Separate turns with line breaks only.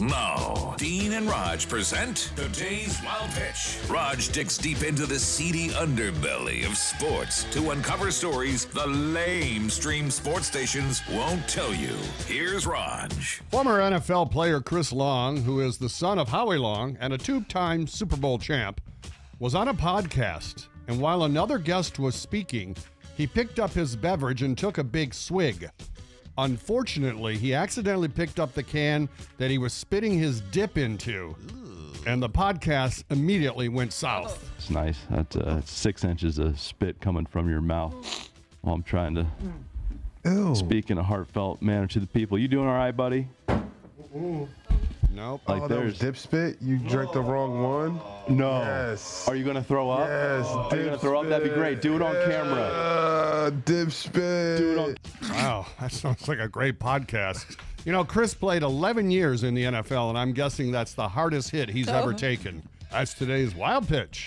No. Dean and Rog present today's Wild Pitch. Rog digs deep into the seedy underbelly of sports to uncover stories the lame stream sports stations won't tell you. Here's Rog.
Former NFL player Chris Long, who is the son of Howie Long and a two time Super Bowl champ, was on a podcast. And while another guest was speaking, he picked up his beverage and took a big swig. Unfortunately, he accidentally picked up the can that he was spitting his dip into, and the podcast immediately went south.
It's nice. That's uh, six inches of spit coming from your mouth while I'm trying to
Ew.
speak in a heartfelt manner to the people. You doing all right, buddy?
Nope.
Like
oh,
there's
dip spit? You drank the wrong one?
no.
Yes.
Are you gonna throw up?
Yes.
Are you gonna throw up? That'd be great. Do it on camera.
Uh, dip spit.
Do it on.
Wow, that sounds like a great podcast. You know, Chris played 11 years in the NFL, and I'm guessing that's the hardest hit he's ever taken. That's today's Wild Pitch.